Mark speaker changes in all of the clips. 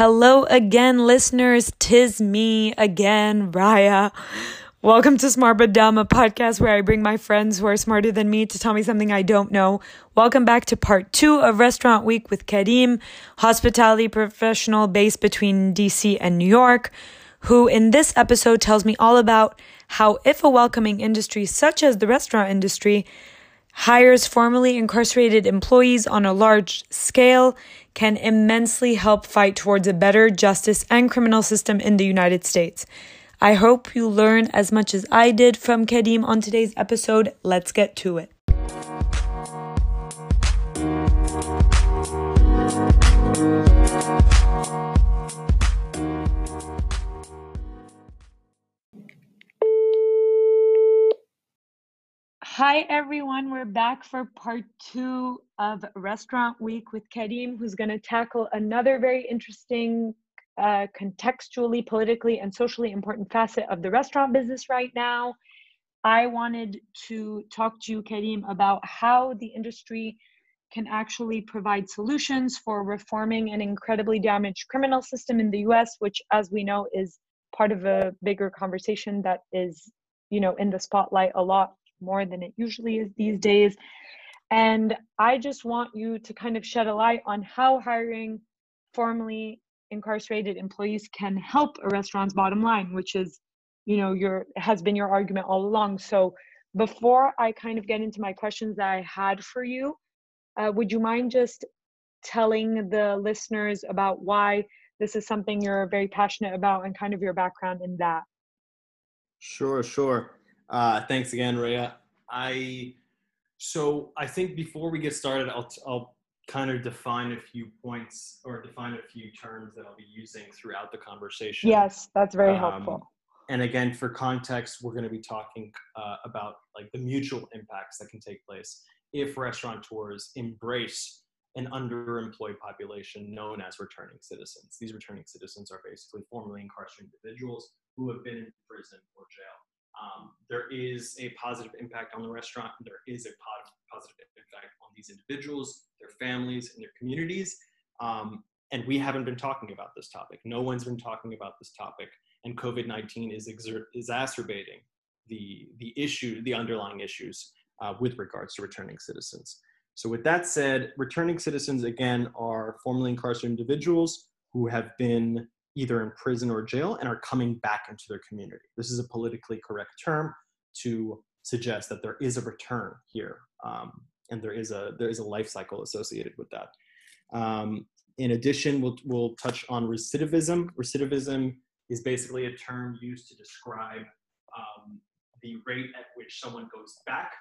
Speaker 1: Hello again, listeners. Tis me again, Raya. Welcome to Smart But Dumb, a podcast where I bring my friends who are smarter than me to tell me something I don't know. Welcome back to part two of Restaurant Week with Karim, hospitality professional based between DC and New York, who in this episode tells me all about how if a welcoming industry such as the restaurant industry hires formerly incarcerated employees on a large scale can immensely help fight towards a better justice and criminal system in the United States. I hope you learn as much as I did from Karim on today's episode. Let's get to it. Hi, everyone. We're back for part two of Restaurant Week with Karim, who's going to tackle another very interesting, uh, contextually, politically, and socially important facet of the restaurant business right now. I wanted to talk to you, Karim, about how the industry can actually provide solutions for reforming an incredibly damaged criminal system in the US, which, as we know, is part of a bigger conversation that is you know in the spotlight a lot more than it usually is these days. And I just want you to kind of shed a light on how hiring formerly incarcerated employees can help a restaurant's bottom line, which is, you know, your has been your argument all along. So before I kind of get into my questions that I had for you, uh, would you mind just telling the listeners about why this is something you're very passionate about and kind of your background in that?
Speaker 2: Sure, sure. Uh, thanks again, Rhea. I so I think before we get started, I'll I'll kind of define a few points or define a few terms that I'll be using throughout the conversation.
Speaker 1: Yes, that's very um, helpful.
Speaker 2: And again, for context, we're going to be talking uh, about like the mutual impacts that can take place if restaurateurs embrace an underemployed population known as returning citizens. These returning citizens are basically formerly incarcerated individuals who have been in prison or jail um, there is a positive impact on the restaurant. There is a positive impact on these individuals, their families, and their communities. Um, and we haven't been talking about this topic. No one's been talking about this topic. And COVID 19 is exacerbating the, the issue, the underlying issues uh, with regards to returning citizens. So, with that said, returning citizens, again, are formerly incarcerated individuals who have been either in prison or jail and are coming back into their community. This is a politically correct term to suggest that there is a return here, um, and there is a there is a life cycle associated with that. Um, in addition, we'll we'll touch on recidivism. Recidivism is basically a term used to describe um, the rate at which someone goes back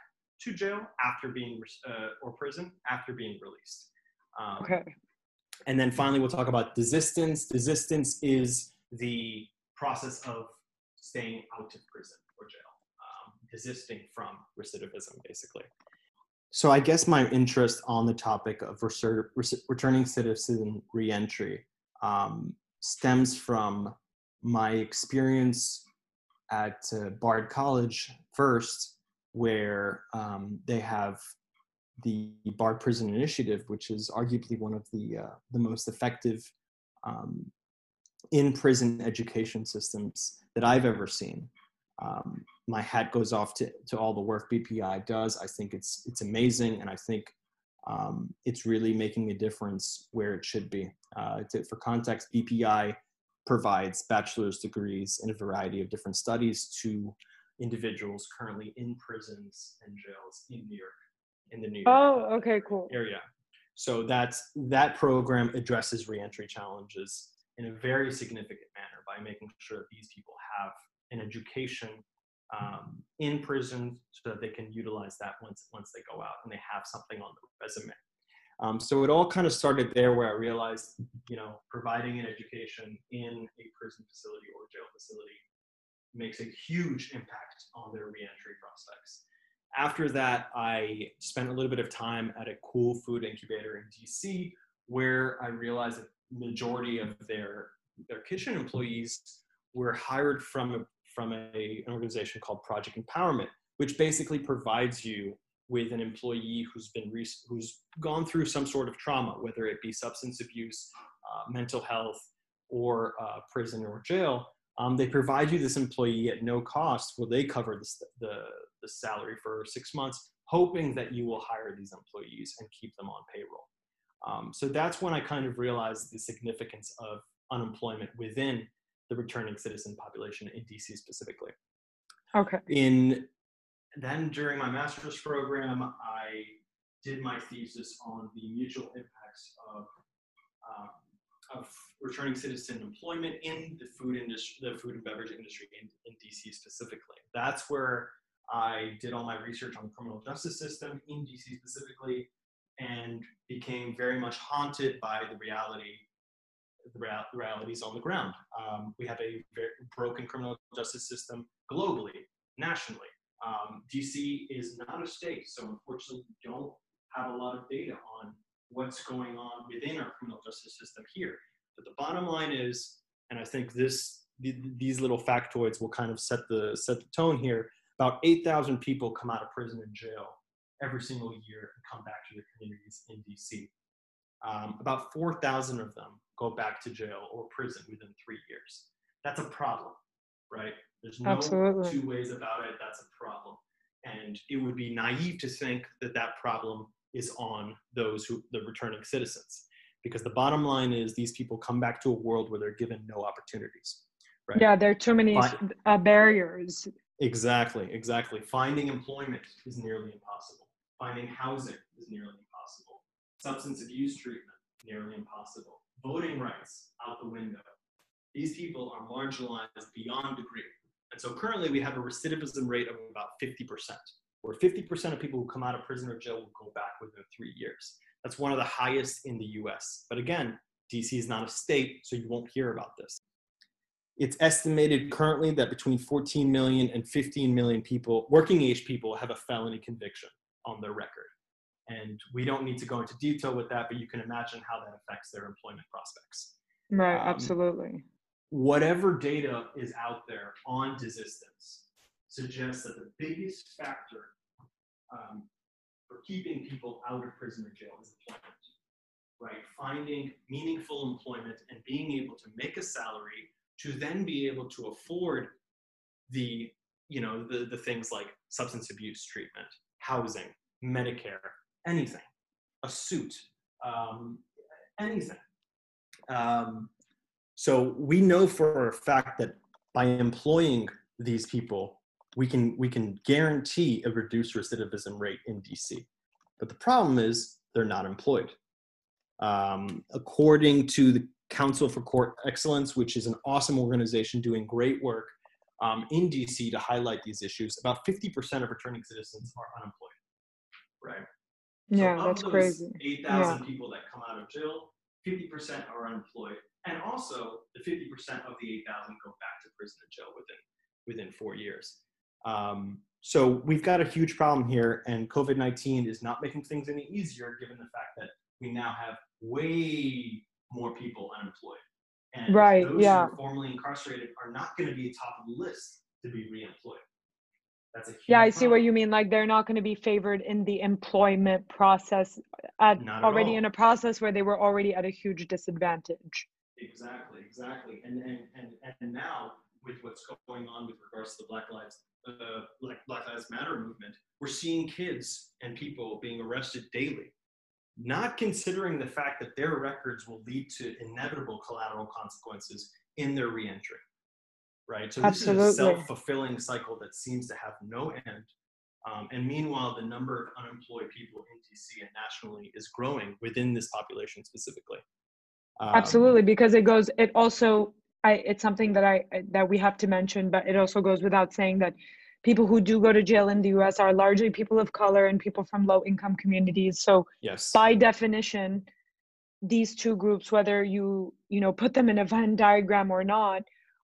Speaker 2: to jail after being uh, or prison after being released.
Speaker 1: Um, okay.
Speaker 2: And then finally, we'll talk about desistance. Desistance is the process of staying out of prison or jail, um, desisting from recidivism, basically. So I guess my interest on the topic of returning citizen reentry um, stems from my experience at uh, Bard College first, where um, they have the Bard Prison Initiative, which is arguably one of the uh, the most effective um, in prison education systems that I've ever seen. Um, my hat goes off to, to all the work BPI does. I think it's it's amazing, and I think um, it's really making a difference where it should be. Uh, to, for context, BPI provides bachelor's degrees in a variety of different studies to individuals currently in prisons and jails in New York in the New York
Speaker 1: oh, okay, cool.
Speaker 2: area. So that's that program addresses reentry challenges in a very significant manner by making sure that these people have an education um, in prison so that they can utilize that once once they go out and they have something on the resume. Um, so it all kind of started there where I realized, you know, providing an education in a prison facility or jail facility makes a huge impact on their reentry prospects after that, I spent a little bit of time at a cool food incubator in DC where I realized that majority of their their kitchen employees were hired from from a, an organization called Project Empowerment, which basically provides you with an employee who's been who's gone through some sort of trauma, whether it be substance abuse, uh, mental health, or uh, prison or jail, um, they provide you this employee at no cost. Where they cover the, the salary for six months, hoping that you will hire these employees and keep them on payroll. Um, so that's when I kind of realized the significance of unemployment within the returning citizen population in DC specifically.
Speaker 1: Okay.
Speaker 2: In then during my master's program, I did my thesis on the mutual impacts of um, of returning citizen employment in the food industry, the food and beverage industry in, in DC specifically. That's where I did all my research on the criminal justice system in DC specifically, and became very much haunted by the reality, the, real, the realities on the ground. Um, we have a very broken criminal justice system globally, nationally. Um, DC is not a state, so unfortunately, we don't have a lot of data on what's going on within our criminal justice system here. But the bottom line is, and I think this these little factoids will kind of set the set the tone here. About 8,000 people come out of prison and jail every single year and come back to their communities in DC. Um, about 4,000 of them go back to jail or prison within three years. That's a problem, right? There's no Absolutely. two ways about it. That's a problem. And it would be naive to think that that problem is on those who the returning citizens because the bottom line is these people come back to a world where they're given no opportunities
Speaker 1: right yeah there are too many uh, barriers
Speaker 2: exactly exactly finding employment is nearly impossible finding housing is nearly impossible substance abuse treatment nearly impossible voting rights out the window these people are marginalized beyond degree and so currently we have a recidivism rate of about 50% where 50% of people who come out of prison or jail will go back within three years. That's one of the highest in the US. But again, DC is not a state, so you won't hear about this. It's estimated currently that between 14 million and 15 million people, working age people, have a felony conviction on their record. And we don't need to go into detail with that, but you can imagine how that affects their employment prospects.
Speaker 1: Right, um, absolutely.
Speaker 2: Whatever data is out there on desistance, suggests that the biggest factor um, for keeping people out of prison or jail is employment, right? Finding meaningful employment and being able to make a salary to then be able to afford the, you know, the, the things like substance abuse treatment, housing, Medicare, anything, a suit, um, anything. Um, so we know for a fact that by employing these people, we can we can guarantee a reduced recidivism rate in DC. But the problem is they're not employed. Um, according to the Council for Court Excellence, which is an awesome organization doing great work um, in DC to highlight these issues, about 50% of returning citizens are unemployed. Right.
Speaker 1: Yeah, so that's crazy.
Speaker 2: 8,000 yeah. people that come out of jail, 50% are unemployed, and also the 50% of the 8,000 go back to prison and jail within within four years. Um, so we've got a huge problem here, and COVID 19 is not making things any easier given the fact that we now have way more people unemployed. And
Speaker 1: right,
Speaker 2: those
Speaker 1: yeah.
Speaker 2: who are formerly incarcerated are not going to be top of the list to be reemployed.
Speaker 1: That's a yeah, I see what you mean. Like they're not going to be favored in the employment process at, at already all. in a process where they were already at a huge disadvantage.
Speaker 2: Exactly, exactly. And and and, and now with what's going on with regards to the Black Lives uh, Black Lives Matter movement, we're seeing kids and people being arrested daily, not considering the fact that their records will lead to inevitable collateral consequences in their reentry. Right. So this is a self-fulfilling cycle that seems to have no end. Um, and meanwhile, the number of unemployed people in DC and nationally is growing within this population specifically.
Speaker 1: Um, Absolutely, because it goes. It also I, it's something that I that we have to mention, but it also goes without saying that people who do go to jail in the U.S. are largely people of color and people from low-income communities. So,
Speaker 2: yes,
Speaker 1: by definition, these two groups, whether you you know put them in a Venn diagram or not,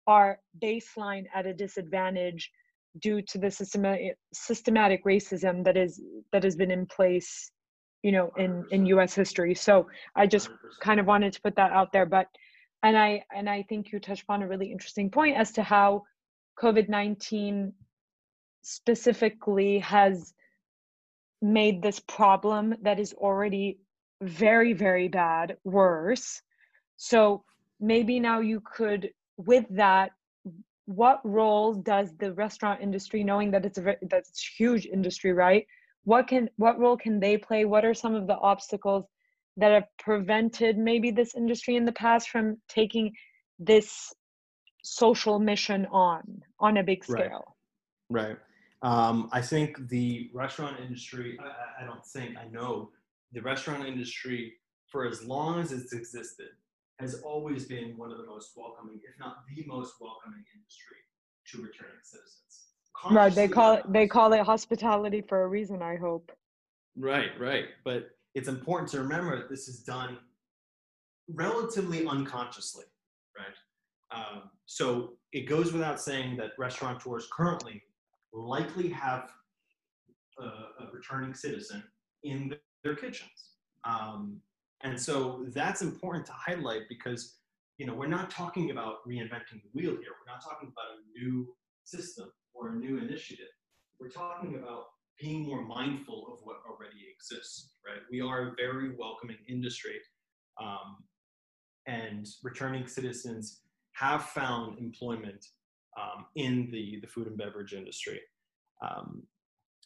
Speaker 1: are baseline at a disadvantage due to the systematic systematic racism that is that has been in place, you know, in in U.S. history. So, I just 100%. kind of wanted to put that out there, but and i and i think you touched upon a really interesting point as to how covid-19 specifically has made this problem that is already very very bad worse. So maybe now you could with that what role does the restaurant industry knowing that it's a that's a huge industry right? What can what role can they play? What are some of the obstacles that have prevented maybe this industry in the past from taking this social mission on on a big scale?
Speaker 2: Right, right. Um, i think the restaurant industry I, I don't think i know the restaurant industry for as long as it's existed has always been one of the most welcoming if not the most welcoming industry to returning citizens.
Speaker 1: Right they call it they call it hospitality for a reason i hope.
Speaker 2: Right right but it's important to remember that this is done relatively unconsciously right? Um, so it goes without saying that restaurateurs currently likely have a, a returning citizen in their kitchens um, and so that's important to highlight because you know we're not talking about reinventing the wheel here we're not talking about a new system or a new initiative. We're talking about being more mindful of what already exists, right? We are a very welcoming industry, um, and returning citizens have found employment um, in the, the food and beverage industry. Um,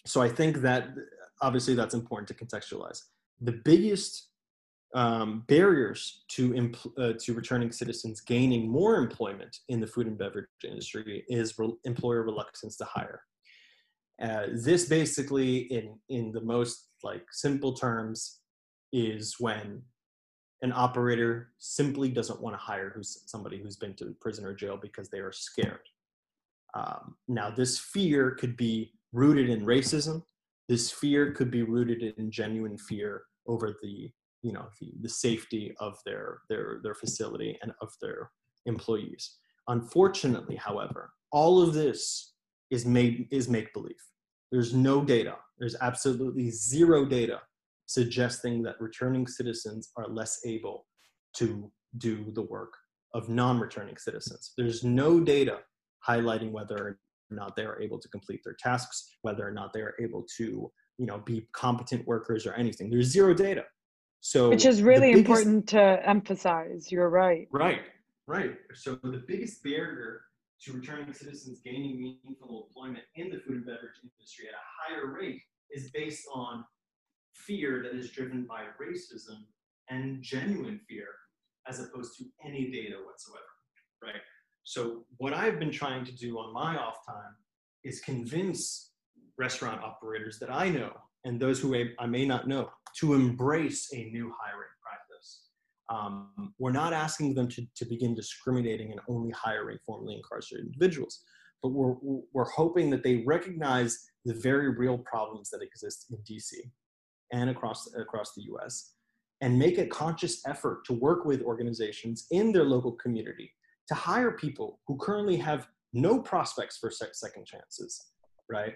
Speaker 2: so I think that obviously that's important to contextualize. The biggest um, barriers to uh, to returning citizens gaining more employment in the food and beverage industry is re- employer reluctance to hire. Uh, this basically, in in the most like simple terms, is when an operator simply doesn't want to hire who's somebody who's been to prison or jail because they are scared. Um, now, this fear could be rooted in racism. This fear could be rooted in genuine fear over the you know the, the safety of their their their facility and of their employees. Unfortunately however all of this is made is make believe there's no data. There's absolutely zero data suggesting that returning citizens are less able to do the work of non-returning citizens. There's no data highlighting whether or not they are able to complete their tasks whether or not they are able to you know be competent workers or anything there's zero data so
Speaker 1: which is really biggest, important to emphasize. You're right.
Speaker 2: Right, right. So the biggest barrier to returning citizens gaining meaningful employment in the food and beverage industry at a higher rate is based on fear that is driven by racism and genuine fear as opposed to any data whatsoever, right? So what I've been trying to do on my off time is convince restaurant operators that I know and those who I may not know to embrace a new hiring practice. Um, we're not asking them to, to begin discriminating and only hiring formerly incarcerated individuals, but we're, we're hoping that they recognize the very real problems that exist in DC and across, across the US and make a conscious effort to work with organizations in their local community to hire people who currently have no prospects for second chances, right?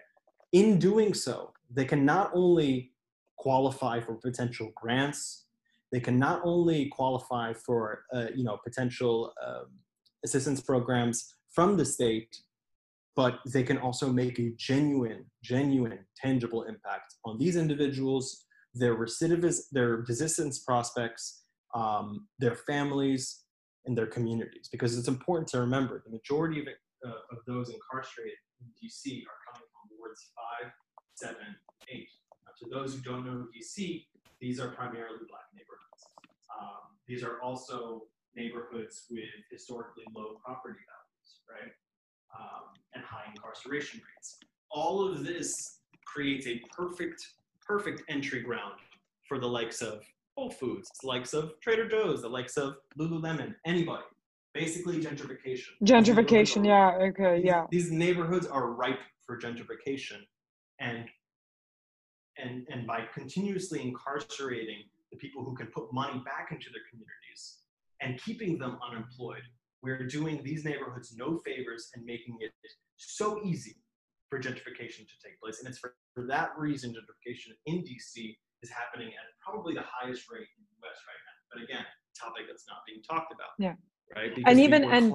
Speaker 2: In doing so, they can not only qualify for potential grants, they can not only qualify for uh, you know potential uh, assistance programs from the state, but they can also make a genuine, genuine, tangible impact on these individuals, their recidivism, their desistance prospects, um, their families, and their communities. Because it's important to remember the majority of, it, uh, of those incarcerated in DC are coming from wards five, seven, eight. Now, to those who don't know DC, these are primarily black neighborhoods. Um, these are also neighborhoods with historically low property values, right? Um, and high incarceration rates. All of this creates a perfect, perfect entry ground for the likes of Whole Foods, the likes of Trader Joe's, the likes of Lululemon, anybody. Basically, gentrification.
Speaker 1: Gentrification, yeah, okay, yeah.
Speaker 2: These neighborhoods are ripe for gentrification and and and by continuously incarcerating the people who can put money back into their communities and keeping them unemployed we're doing these neighborhoods no favors and making it so easy for gentrification to take place and it's for, for that reason gentrification in dc is happening at probably the highest rate in the us right now. But again topic that's not being talked about.
Speaker 1: Yeah.
Speaker 2: Right?
Speaker 1: Because and even and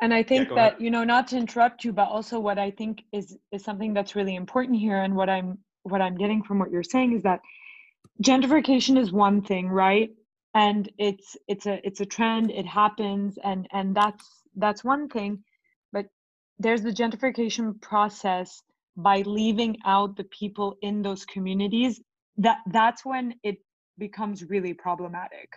Speaker 1: and i think yeah, that ahead. you know not to interrupt you but also what i think is is something that's really important here and what i'm what i'm getting from what you're saying is that gentrification is one thing right? And it's it's a it's a trend. It happens. And and that's that's one thing. But there's the gentrification process by leaving out the people in those communities that that's when it becomes really problematic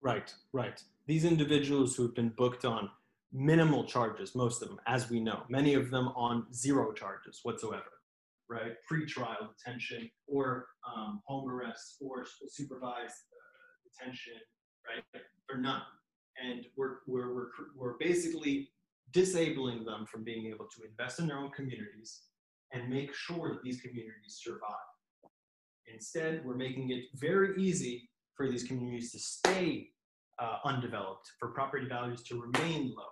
Speaker 2: right right these individuals who have been booked on minimal charges most of them as we know many of them on zero charges whatsoever right pre-trial detention or um, home arrest or supervised detention, right? For none. And we're, we're, we're, we're basically disabling them from being able to invest in their own communities and make sure that these communities survive. Instead, we're making it very easy for these communities to stay uh, undeveloped, for property values to remain low.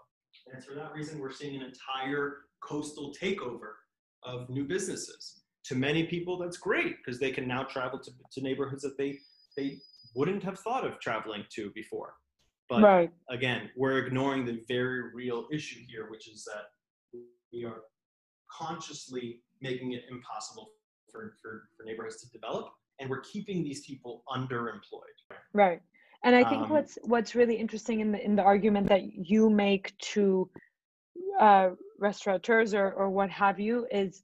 Speaker 2: And for that reason, we're seeing an entire coastal takeover of new businesses. To many people, that's great because they can now travel to, to neighborhoods that they, they wouldn't have thought of traveling to before. But right. again, we're ignoring the very real issue here, which is that we are consciously making it impossible for, for, for neighborhoods to develop, and we're keeping these people underemployed.
Speaker 1: Right. And I think um, what's what's really interesting in the in the argument that you make to uh, restaurateurs or or what have you is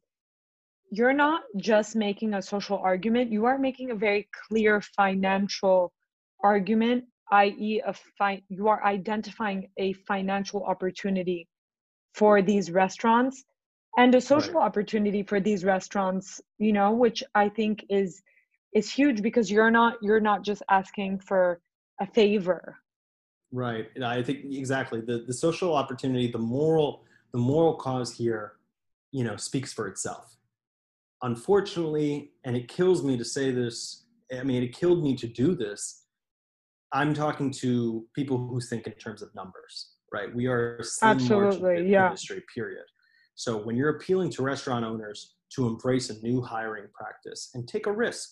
Speaker 1: you're not just making a social argument, you are making a very clear financial argument, i.e., a fi- you are identifying a financial opportunity for these restaurants and a social right. opportunity for these restaurants, you know, which I think is is huge because you're not you're not just asking for a favor.
Speaker 2: Right. I think exactly the the social opportunity, the moral the moral cause here, you know, speaks for itself unfortunately, and it kills me to say this, I mean, it killed me to do this. I'm talking to people who think in terms of numbers, right? We are a
Speaker 1: absolutely yeah.
Speaker 2: industry, period. So when you're appealing to restaurant owners to embrace a new hiring practice and take a risk,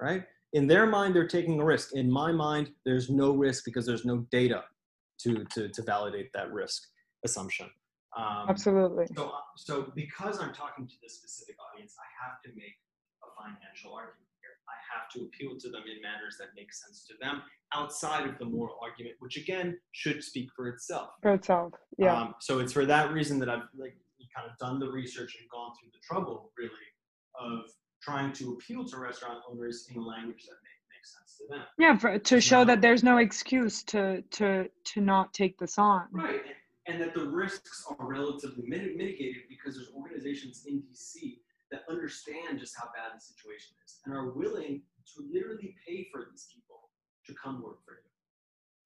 Speaker 2: right? In their mind, they're taking a risk. In my mind, there's no risk because there's no data to, to, to validate that risk assumption.
Speaker 1: Um, Absolutely.
Speaker 2: So, so because I'm talking to this specific audience, I have to make a financial argument here. I have to appeal to them in manners that make sense to them outside of the moral argument, which again should speak for itself.
Speaker 1: For itself, yeah. Um,
Speaker 2: so it's for that reason that I've like kind of done the research and gone through the trouble really of trying to appeal to restaurant owners in a language that makes sense to them.
Speaker 1: Yeah, for, to show that there's no excuse to to to not take this on.
Speaker 2: Right, and that the risks are relatively mitigated because there's organizations in DC that understand just how bad the situation is and are willing to literally pay for these people to come work for you.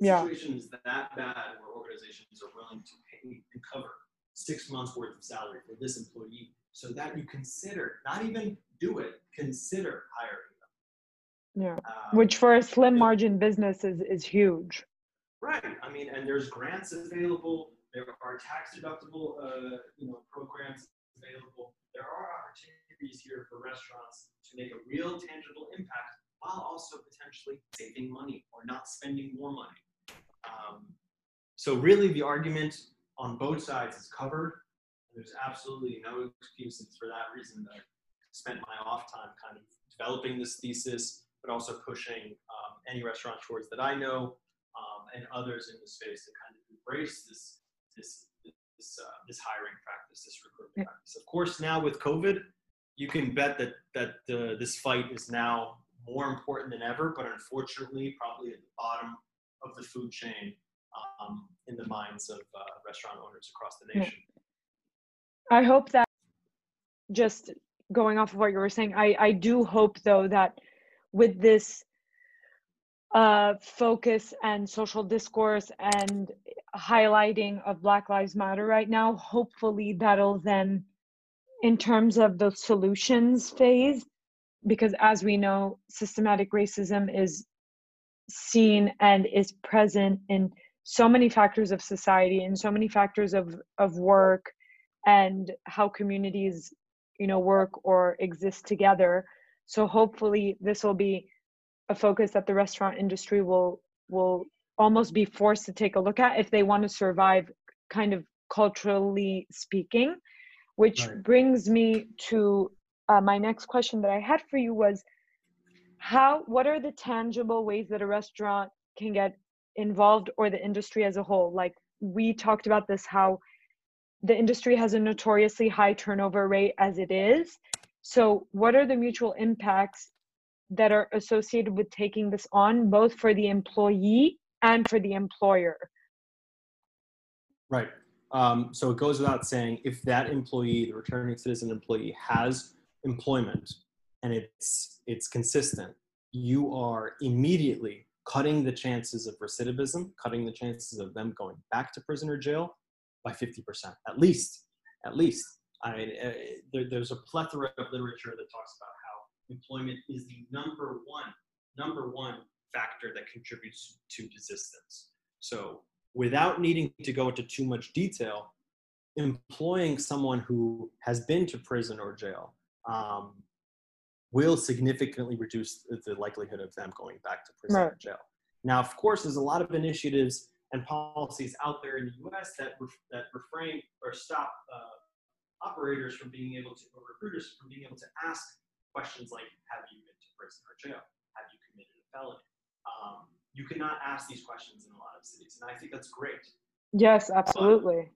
Speaker 2: The yeah. situation is that bad where organizations are willing to pay and cover six months worth of salary for this employee so that you consider, not even do it, consider hiring
Speaker 1: them. Yeah. Um, Which for a slim margin business is, is huge.
Speaker 2: Right. I mean, and there's grants available there are tax deductible, uh, you know, programs available. There are opportunities here for restaurants to make a real tangible impact while also potentially saving money or not spending more money. Um, so really the argument on both sides is covered. There's absolutely no excuses for that reason that I spent my off time kind of developing this thesis, but also pushing um, any restaurateurs that I know um, and others in the space to kind of embrace this this this uh, this hiring practice, this recruitment practice. Of course, now with COVID, you can bet that that uh, this fight is now more important than ever. But unfortunately, probably at the bottom of the food chain um, in the minds of uh, restaurant owners across the nation.
Speaker 1: I hope that just going off of what you were saying, I I do hope though that with this uh, focus and social discourse and highlighting of Black Lives Matter right now. Hopefully, that'll then, in terms of the solutions phase, because as we know, systematic racism is seen and is present in so many factors of society and so many factors of, of work and how communities you know work or exist together so hopefully this will be a focus that the restaurant industry will will almost be forced to take a look at if they want to survive kind of culturally speaking which right. brings me to uh, my next question that i had for you was how what are the tangible ways that a restaurant can get involved or the industry as a whole? Like we talked about this how the industry has a notoriously high turnover rate as it is. So what are the mutual impacts that are associated with taking this on both for the employee and for the employer?
Speaker 2: Right. Um, so it goes without saying if that employee the returning citizen employee has employment and it's it's consistent you are immediately cutting the chances of recidivism, cutting the chances of them going back to prison or jail by 50%, at least, at least. I mean, uh, there, there's a plethora of literature that talks about how employment is the number one, number one factor that contributes to desistance. So without needing to go into too much detail, employing someone who has been to prison or jail um, will significantly reduce the likelihood of them going back to prison right. or jail. Now, of course, there's a lot of initiatives and policies out there in the U.S. that that refrain or stop uh, operators from being able to, or recruiters from being able to ask questions like, "Have you been to prison or jail? Have you committed a felony?" Um, you cannot ask these questions in a lot of cities, and I think that's great.
Speaker 1: Yes, absolutely.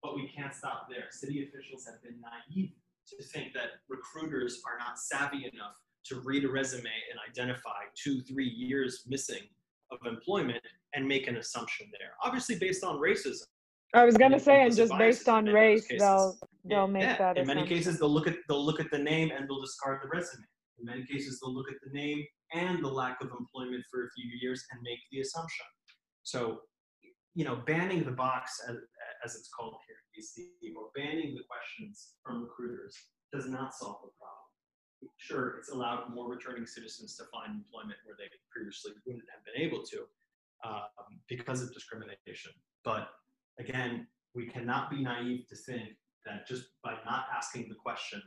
Speaker 2: But, but we can't stop there. City officials have been naive to think that recruiters are not savvy enough to read a resume and identify two, three years missing of employment and make an assumption there. Obviously, based on racism.
Speaker 1: I was gonna say, and just based on race, they'll they'll make
Speaker 2: yeah.
Speaker 1: that.
Speaker 2: In many cases, they'll look at they'll look at the name and they'll discard the resume. In many cases, they'll look at the name and the lack of employment for a few years and make the assumption. So, you know, banning the box as, as it's called here in DC, or banning the questions from recruiters does not solve the problem. Sure, it's allowed more returning citizens to find employment where they previously wouldn't have been able to um, because of discrimination. But again, we cannot be naive to think that just by not asking the question,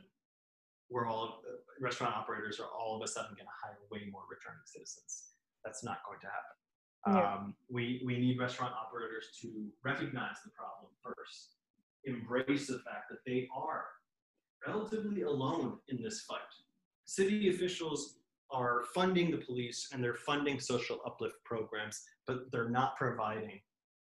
Speaker 2: we're all restaurant operators are all of a sudden going to hire way more returning citizens. That's not going to happen. Yeah. Um, we, we need restaurant operators to recognize the problem first, embrace the fact that they are relatively alone in this fight. City officials are funding the police and they're funding social uplift programs, but they're not providing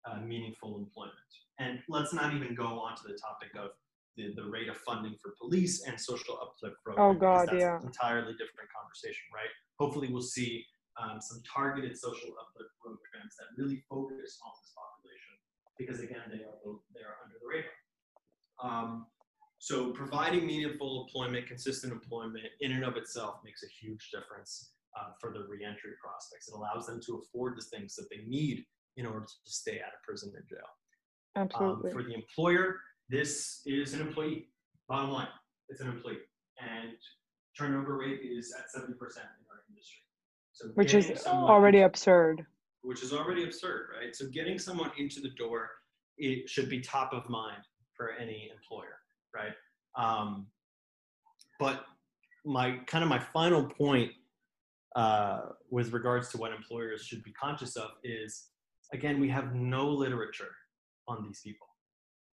Speaker 2: uh, meaningful employment. And let's not even go on to the topic of the, the rate of funding for police and social uplift programs.
Speaker 1: Oh God,
Speaker 2: that's
Speaker 1: yeah.
Speaker 2: An entirely different conversation, right? Hopefully, we'll see um, some targeted social uplift programs that really focus on this population, because again, they are they are under the radar. Um, so providing meaningful employment, consistent employment in and of itself makes a huge difference uh, for the reentry prospects. It allows them to afford the things that they need in order to stay out of prison and jail.
Speaker 1: Absolutely.
Speaker 2: Um, for the employer, this is an employee. Bottom line, it's an employee, and turnover rate is at seventy percent in our industry.
Speaker 1: So which is already absurd.
Speaker 2: Which is already absurd, right? So getting someone into the door, it should be top of mind for any employer right? Um, but my kind of my final point uh, with regards to what employers should be conscious of is again we have no literature on these people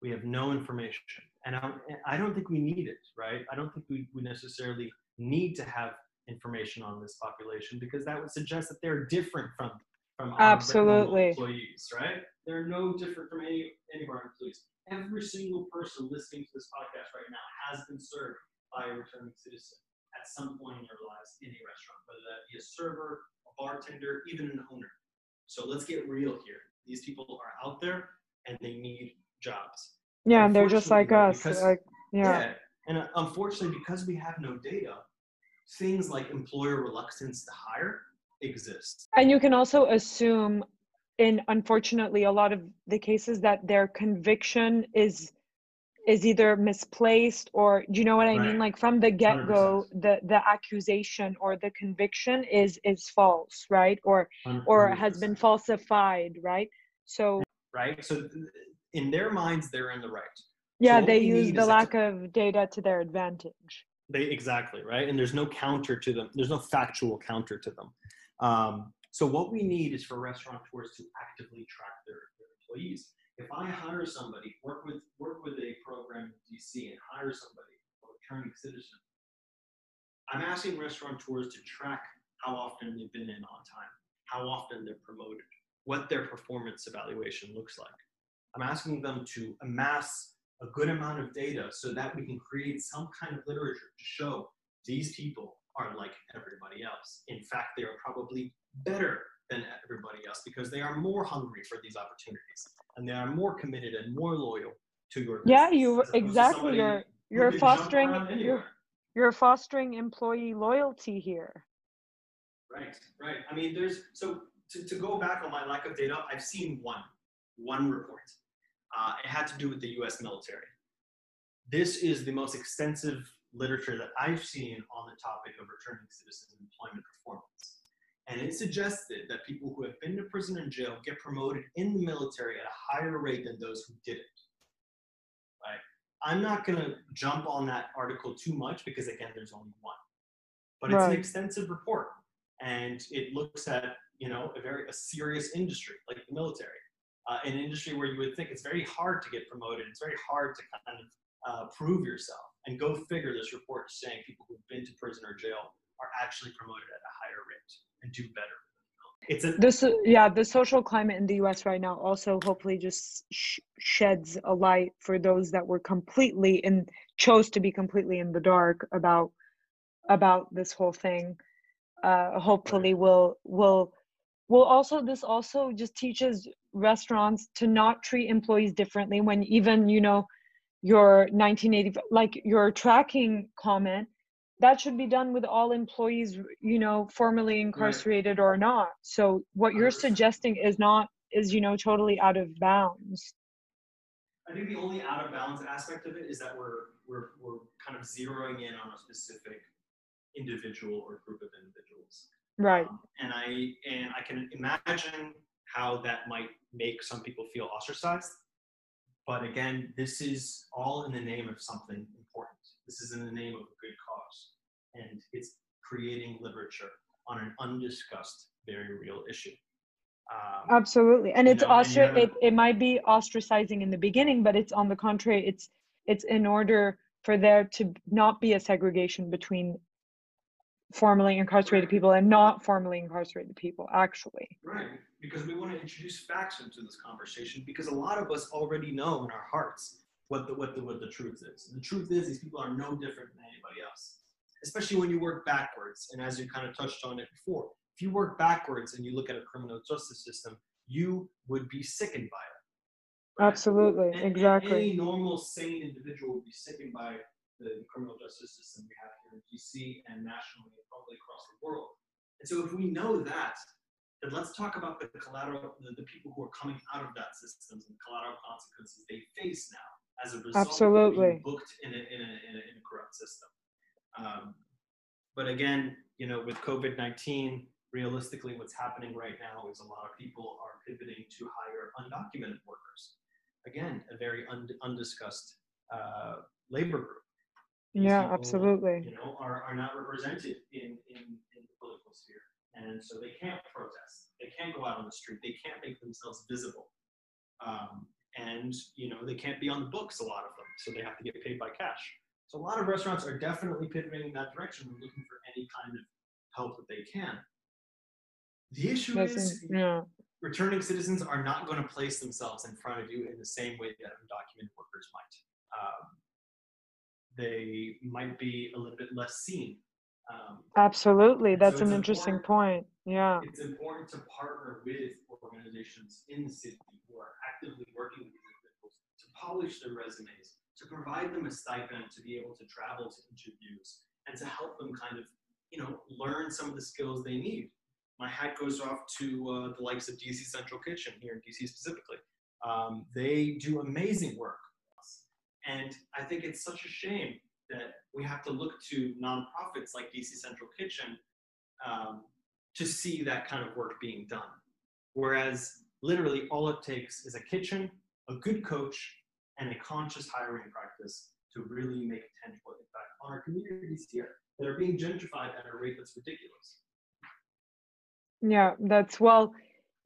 Speaker 2: we have no information and I, I don't think we need it right i don't think we, we necessarily need to have information on this population because that would suggest that they're different from from
Speaker 1: absolutely
Speaker 2: employees right they're no different from any any of our employees every single person listening to this podcast right now has been served by a returning citizen at some point in their lives in a restaurant, whether that be a server, a bartender, even an owner. So let's get real here. These people are out there and they need jobs.
Speaker 1: Yeah, and they're just like us.
Speaker 2: Because,
Speaker 1: like,
Speaker 2: yeah. yeah. And unfortunately, because we have no data, things like employer reluctance to hire exist.
Speaker 1: And you can also assume in unfortunately a lot of the cases that their conviction is is either misplaced or do you know what i right. mean like from the get-go 100%. the the accusation or the conviction is is false right or 100%. or has been falsified right so
Speaker 2: right so in their minds they're in the right
Speaker 1: yeah so they use the lack of data to their advantage
Speaker 2: they exactly right and there's no counter to them there's no factual counter to them um, so what we need is for restaurateurs to actively track their, their employees. If I hire somebody, work with work with a program in DC and hire somebody, a returning citizen, I'm asking restaurateurs to track how often they've been in on time. how often they're promoted, what their performance evaluation looks like. I'm asking them to amass a good amount of data so that we can create some kind of literature to show these people are like everybody else. In fact, they are probably better than everybody else because they are more hungry for these opportunities and they are more committed and more loyal to your.
Speaker 1: Yeah, you exactly. You're you're fostering you're, you're fostering employee loyalty here.
Speaker 2: Right, right. I mean, there's so to, to go back on my lack of data, I've seen one one report. Uh, it had to do with the U.S. military. This is the most extensive literature that I've seen on the topic of returning citizens employment performance. And it suggested that people who have been to prison and jail get promoted in the military at a higher rate than those who didn't. Right? I'm not going to jump on that article too much because, again, there's only one. But it's an extensive report, and it looks at you know a very a serious industry like the military, uh, an industry where you would think it's very hard to get promoted. It's very hard to kind of uh, prove yourself. And go figure, this report is saying people who've been to prison or jail are actually promoted at a higher rate and do better.
Speaker 1: It's a this yeah the social climate in the U.S. right now also hopefully just sh- sheds a light for those that were completely in chose to be completely in the dark about about this whole thing. Uh, hopefully, will will will also this also just teaches restaurants to not treat employees differently when even you know your 1980 like your tracking comment that should be done with all employees you know formerly incarcerated right. or not. So what you're suggesting is not is you know totally out of bounds.
Speaker 2: I think the only out of bounds aspect of it is that we're we're, we're kind of zeroing in on a specific individual or group of individuals.
Speaker 1: Right.
Speaker 2: Um, and i and i can imagine how that might make some people feel ostracized. But again this is all in the name of something important. This is in the name of a good cause. And it's creating literature on an undiscussed, very real issue.
Speaker 1: Um, Absolutely, and it's also it, it might be ostracizing in the beginning, but it's on the contrary, it's it's in order for there to not be a segregation between formerly incarcerated people and not formerly incarcerated people actually
Speaker 2: right because we want to introduce facts into this conversation because a lot of us already know in our hearts what the what the what the truth is the truth is these people are no different than anybody else especially when you work backwards. And as you kind of touched on it before, if you work backwards and you look at a criminal justice system, you would be sickened by it.
Speaker 1: Right? Absolutely,
Speaker 2: and,
Speaker 1: exactly.
Speaker 2: And any normal, sane individual would be sickened by the criminal justice system we have here in DC and nationally and probably across the world. And so, if we know that, then let's talk about the collateral, the, the people who are coming out of that system and the collateral consequences they face now as a result
Speaker 1: Absolutely.
Speaker 2: of being booked in a, in a, in a, in a corrupt system. Um, but again, you know, with COVID 19, realistically, what's happening right now is a lot of people are pivoting to hire undocumented workers. Again, a very und- undiscussed uh, labor group.
Speaker 1: Yeah, absolutely.
Speaker 2: You know, are, are not represented in, in, in the political sphere. And so they can't protest. They can't go out on the street. They can't make themselves visible. Um, and, you know, they can't be on the books, a lot of them. So they have to get paid by cash. So a lot of restaurants are definitely pivoting in that direction. We're looking for any kind of help that they can. The issue That's is yeah. returning citizens are not going to place themselves in front of you in the same way that undocumented workers might. Um, they might be a little bit less seen. Um,
Speaker 1: Absolutely, that's so an interesting point. Yeah,
Speaker 2: it's important to partner with organizations in the city who are actively working with individuals to polish their resumes, to provide them a stipend to be able to travel to interviews and to help them kind of, you know, learn some of the skills they need. My hat goes off to uh, the likes of DC Central Kitchen here in DC specifically. Um, they do amazing work. And I think it's such a shame that we have to look to nonprofits like DC Central Kitchen um, to see that kind of work being done. Whereas literally all it takes is a kitchen, a good coach, and a conscious hiring practice to really make a tangible impact on our communities here that are being gentrified at a rate that's ridiculous.
Speaker 1: Yeah, that's well,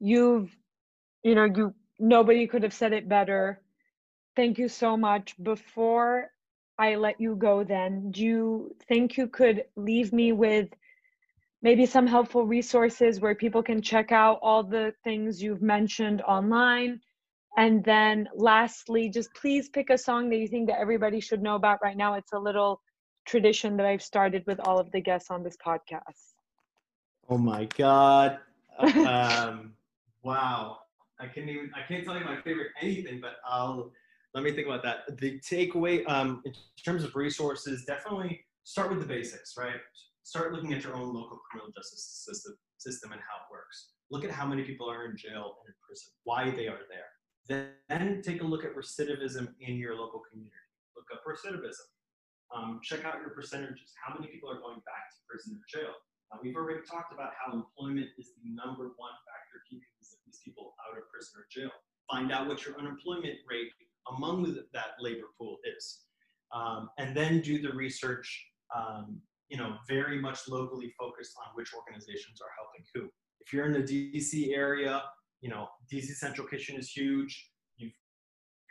Speaker 1: you've, you know, you nobody could have said it better. Thank you so much. Before I let you go, then, do you think you could leave me with maybe some helpful resources where people can check out all the things you've mentioned online. And then lastly, just please pick a song that you think that everybody should know about right now. It's a little tradition that I've started with all of the guests on this podcast.
Speaker 2: Oh my God. um, wow. I can't even, I can't tell you my favorite anything, but I'll, let me think about that. The takeaway um, in terms of resources, definitely start with the basics, right? start looking at your own local criminal justice system, system and how it works. Look at how many people are in jail and in prison, why they are there. Then take a look at recidivism in your local community. Look up recidivism. Um, check out your percentages. How many people are going back to prison or jail? Uh, we've already talked about how employment is the number one factor keeping these, people out of prison or jail. Find out what your unemployment rate among that labor pool is. Um, and then do the research um, you know, very much locally focused on which organizations are helping who. If you're in the DC area, you know, DC Central Kitchen is huge. You've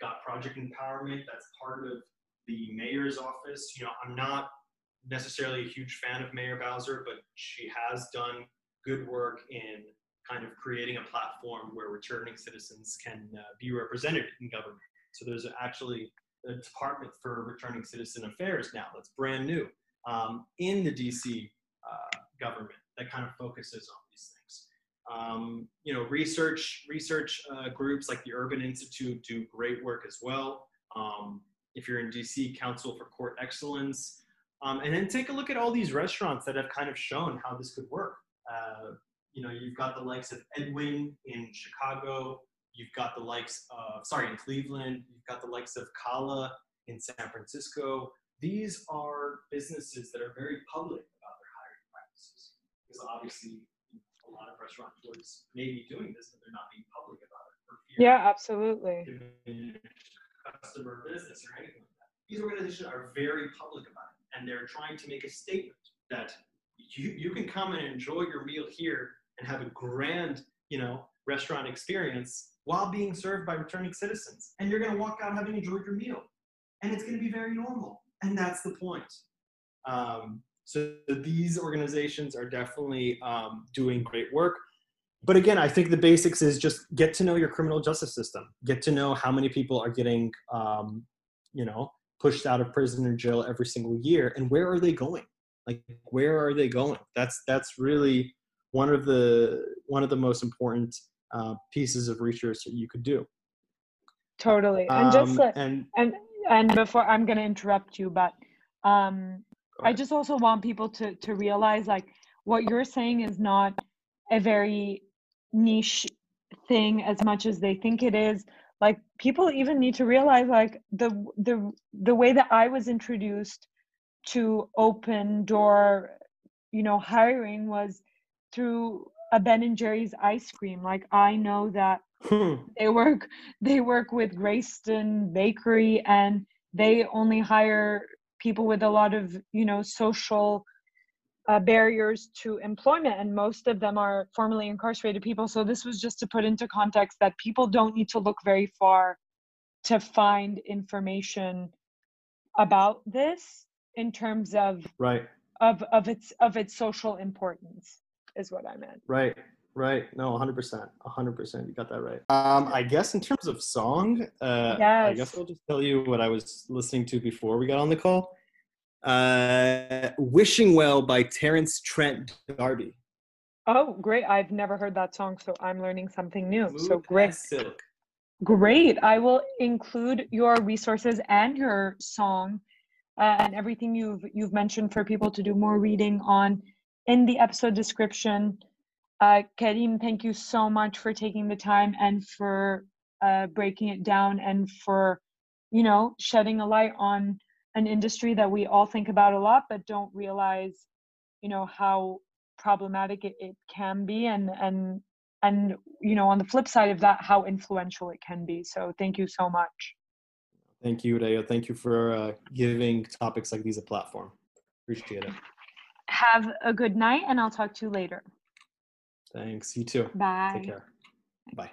Speaker 2: got Project Empowerment, that's part of the mayor's office. You know, I'm not necessarily a huge fan of Mayor Bowser, but she has done good work in kind of creating a platform where returning citizens can uh, be represented in government. So there's actually a department for returning citizen affairs now that's brand new um, in the DC uh, government that kind of focuses on these things. Um, you know, research research uh, groups like the Urban Institute do great work as well. Um, if you're in DC, Council for Court Excellence, um, and then take a look at all these restaurants that have kind of shown how this could work. Uh, you know, you've got the likes of Edwin in Chicago. You've got the likes of, sorry, in Cleveland. You've got the likes of Cala in San Francisco. These are businesses that are very public about their hiring practices. Because obviously a lot of restaurateurs may be doing this but they're not being public about it
Speaker 1: yeah absolutely.
Speaker 2: customer business or anything like that. These organizations are very public about it and they're trying to make a statement that you, you can come and enjoy your meal here and have a grand you know restaurant experience while being served by returning citizens and you're going to walk out having enjoyed your meal and it's going to be very normal and that's the point. Um, so these organizations are definitely um, doing great work. But again, I think the basics is just get to know your criminal justice system. Get to know how many people are getting, um, you know, pushed out of prison or jail every single year, and where are they going? Like, where are they going? That's that's really one of the one of the most important uh, pieces of research that you could do.
Speaker 1: Totally, and just um, and and and before i'm going to interrupt you but um i just also want people to to realize like what you're saying is not a very niche thing as much as they think it is. Like people even need to realize like the the the way that i was introduced to open door you know hiring was through a ben and jerry's ice cream. Like i know that Hmm. They work they work with Greyston Bakery and they only hire people with a lot of, you know, social uh, barriers to employment and most of them are formerly incarcerated people. So this was just to put into context that people don't need to look very far to find information about this in terms of
Speaker 2: right.
Speaker 1: of of its of its social importance is what i meant
Speaker 2: right Right. No, 100%. 100%. You got that right. Um, I guess in terms of song, uh, yes. I guess I'll just tell you what I was listening to before we got on the call. Uh, Wishing Well by Terence Trent D'Arby.
Speaker 1: Oh, great. I've never heard that song, so I'm learning something new. Smooth so great. Silk. Great. I will include your resources and your song uh, and everything you've you've mentioned for people to do more reading on in the episode description. Uh, Karim, thank you so much for taking the time and for uh, breaking it down and for, you know, shedding a light on an industry that we all think about a lot but don't realize, you know, how problematic it, it can be and and and you know on the flip side of that how influential it can be so thank you so much
Speaker 2: thank you Deo. thank you for uh, giving topics like these a platform appreciate it
Speaker 1: have a good night and i'll talk to you later
Speaker 2: Thanks. You too.
Speaker 1: Bye.
Speaker 2: Take care. Bye.